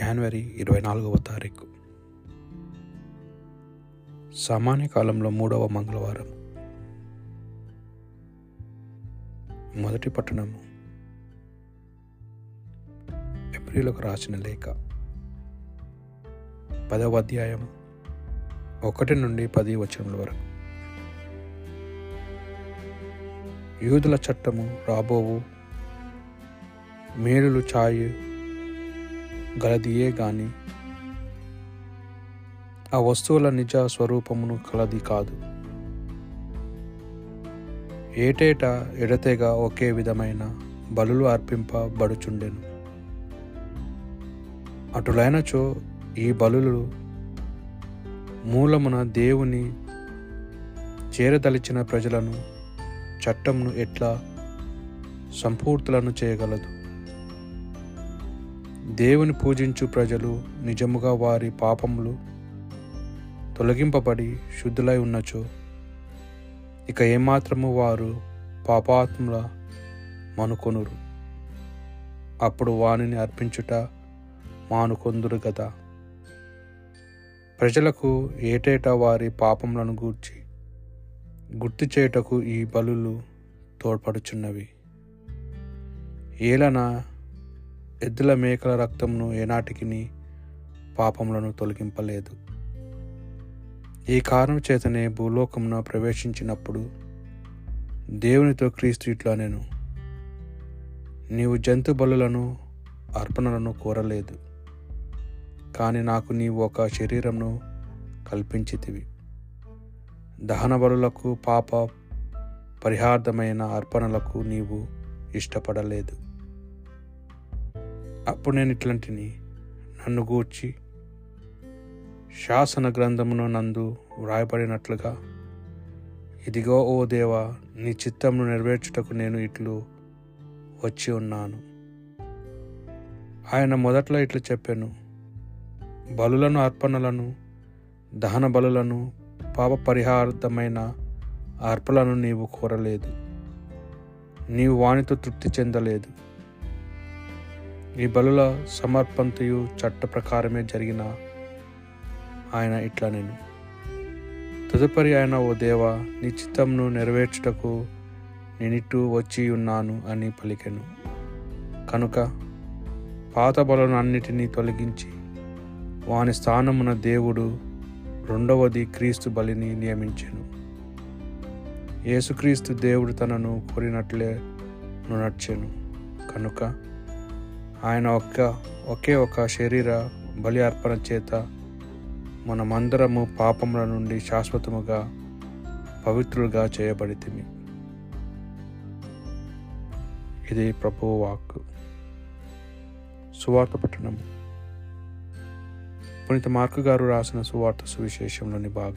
జనవరి ఇరవై నాలుగవ తారీఖు. సామాన్య కాలంలో మూడవ మంగళవారం. మొదటి పట్టణము ఏప్రిల్కు రాసిన లేఖ. పదవ అధ్యాయం ఒకటి నుండి పది వచనముల వరకు. యూదుల చట్టము రాబోవు మేలులు ఛాయు గలదియే గాని ఆ వస్తువుల నిజ స్వరూపమును కలది కాదు. ఏటేటా ఎడతెగా ఒకే విధమైన బలులు అర్పింపబడుచుండెను. అటులైనచో ఈ బలులు మూలమున దేవుని చేరదలిచిన ప్రజలను చట్టమును ఎట్లా సంపూర్తులను చేయగలదు? దేవుని పూజించు ప్రజలు నిజముగా వారి పాపములు తొలగింపబడి శుద్ధులై ఉన్నచో ఇక ఏమాత్రము వారు పాపాత్ముల మనుకొనురు. అప్పుడు వానిని అర్పించుట మానుకొందురు గదా. ప్రజలకు ఏటేటా వారి పాపములను గూర్చి గుర్తు చేయుటకు ఈ బలులు తోడ్పడుచున్నవి. ఏలన ఎద్దుల మేకల రక్తంను ఏనాటికి పాపములను తొలగింపలేదు. ఈ కారణం చేతనే భూలోకమున ప్రవేశించినప్పుడు దేవునితో క్రీస్తు ఇట్లా నేను నీవు జంతు బలులను అర్పణలను కోరలేదు కానీ నాకు నీవు ఒక శరీరంను కల్పించితివి. దహన బలులకు పాప పరిహార్థమైన అర్పణలకు నీవు ఇష్టపడలేదు. అప్పుడు నేను ఇట్లాంటిని నన్ను గూర్చి శాసన గ్రంథమును నందు వ్రాయబడినట్లుగా ఇదిగో ఓ దేవా నీ చిత్తమును నెరవేర్చుటకు నేను ఇట్లు వచ్చి ఉన్నాను. ఆయన మొదట్లో ఇట్లు చెప్పాను బలులను అర్పణలను దహన బలులను పాప పరిహార్థమైన అర్పణలను నీవు కోరలేదు. నీవు వానితో తృప్తి చెందలేదు. ఈ బలుల సమర్పంతయు చట్ట ప్రకారమే జరిగిన ఆయన ఇట్లా నేను. తదుపరి ఆయన ఓ దేవా నీ చిత్తంను నెరవేర్చుటకు నేనిట్టు వచ్చి ఉన్నాను అని పలికెను. కనుక పాత బలను అన్నిటినీ తొలగించి వాని స్థానమున దేవుడు రెండవది క్రీస్తు బలిని నియమించెను. యేసుక్రీస్తు దేవుడు తనను కోరినట్లే నడిచాను కనుక ఆయన ఒక్క ఒకే ఒక శరీర బలి అర్పణ చేత మనమందరము పాపముల నుండి శాశ్వతముగా పవిత్రులుగా చేయబడితిమి. ఇది ప్రభువు వాక్ సువార్త పట్టణం. పునీత మార్కు గారు రాసిన సువార్త సువిశేషంలోని భాగం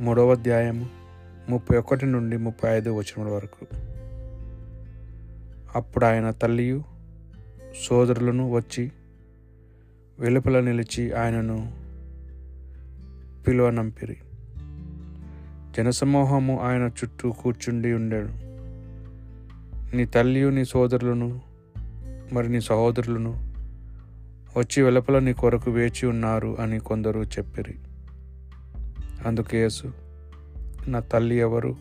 మూడవ అధ్యాయము ముప్పై ఒకటి నుండి ముప్పై ఐదు వచనముల వరకు. అప్పుడు ఆయన తల్లియు సోదరులను వచ్చి వెలుపల నిలిచి ఆయనను పిలువనంపిరి జనసమూహము ఆయన చుట్టూ కూర్చుండి ఉండాడు నీ తల్లియు నీ సోదరులను మరి నీ సహోదరులను వచ్చి వెలుపల నీ కొరకు వేచి ఉన్నారు అని కొందరు చెప్పిరి. అందుకు యేసు నా తల్లి ఎవరు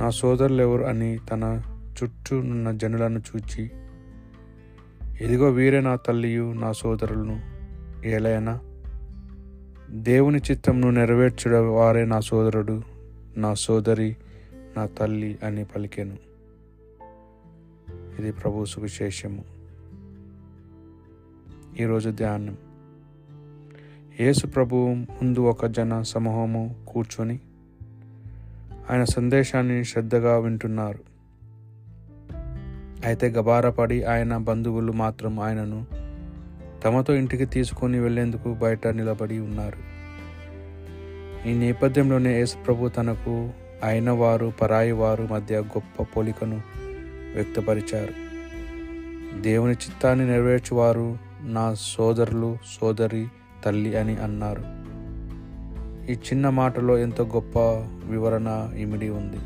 నా సోదరులు ఎవరు అని తన చుట్టూ ఉన్న జనులను చూచి ఇదిగో వీరే నా తల్లియు నా సోదరులను. ఏలైనా దేవుని చిత్తంను నెరవేర్చుడ వారే నా సోదరుడు నా సోదరి నా తల్లి అని పలికెను. ఇది ప్రభు సువిశేషము. ఈరోజు ధ్యానం. యేసు ప్రభువు ముందు ఒక జన సమూహము కూర్చొని ఆయన సందేశాన్ని శ్రద్ధగా వింటున్నారు. అయితే గబారపడి ఆయన బంధువులు మాత్రం ఆయనను తమతో ఇంటికి తీసుకొని వెళ్ళేందుకు బయట నిలబడి ఉన్నారు. ఈ నేపథ్యంలోనే యేసుప్రభు తనకు అయిన వారు పరాయి వారు మధ్య గొప్ప పోలికను వ్యక్తపరిచారు. దేవుని చిత్తాన్ని నెరవేర్చువారు నా సోదరులు సోదరి తల్లి అని అన్నారు. ఈ చిన్న మాటలో ఎంతో గొప్ప వివరణ ఇమిడి ఉంది.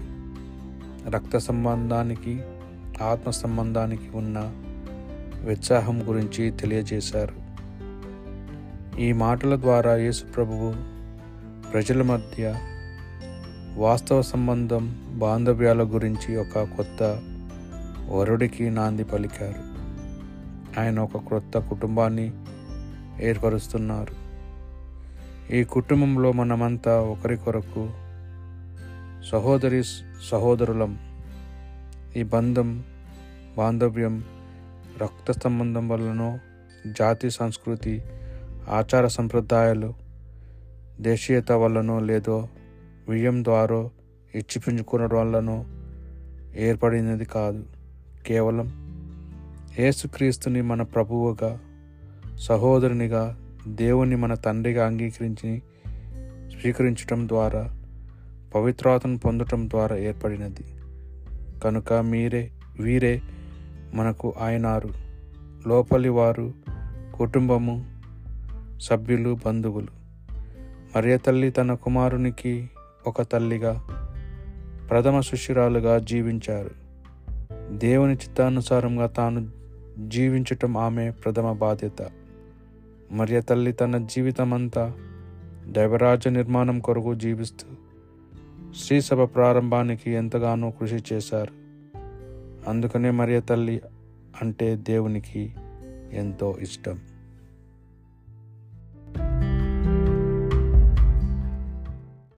రక్త సంబంధానికి ఆత్మ సంబంధానికి ఉన్న ఉత్సాహం గురించి తెలియజేశారు. ఈ మాటల ద్వారా యేసు ప్రభువు ప్రజల మధ్య వాస్తవ సంబంధం బాంధవ్యాల గురించి ఒక కొత్త వరుడికి నాంది పలికారు. ఆయన ఒక క్రొత్త కుటుంబాన్ని ఏర్పరుస్తున్నారు. ఈ కుటుంబంలో మనమంతా ఒకరికొరకు సహోదరి సహోదరులం ఈ బంధం బాంధవ్యం రక్త సంబంధం వల్లనో జాతి సంస్కృతి ఆచార సంప్రదాయాలు దేశీయత వల్లనో లేదో వియ్యం ద్వారా ఇచ్చిపుంజుకోవడం వల్లనో ఏర్పడినది కాదు. కేవలం ఏసుక్రీస్తుని మన ప్రభువుగా సహోదరునిగా దేవుని మన తండ్రిగా అంగీకరించి స్వీకరించటం ద్వారా పవిత్రాతను పొందటం ద్వారా ఏర్పడినది. కనుక మీరే వీరే మనకు ఆయనారు. లోపలి వారు కుటుంబము సభ్యులు బంధువులు. మరియ తల్లి తన కుమారునికి ఒక తల్లిగా ప్రథమ శిష్యురాలుగా జీవించారు. దేవుని చిత్తానుసారంగా తాను జీవించటం ఆమె ప్రథమ బాధ్యత. మరియ తల్లి తన జీవితమంతా దైవరాజ్య నిర్మాణం కొరకు జీవిస్తూ శ్రీసభ ప్రారంభానికి ఎంతగానో కృషి చేశారు. అందుకనే మరియ తల్లి అంటే దేవునికి ఎంతో ఇష్టం.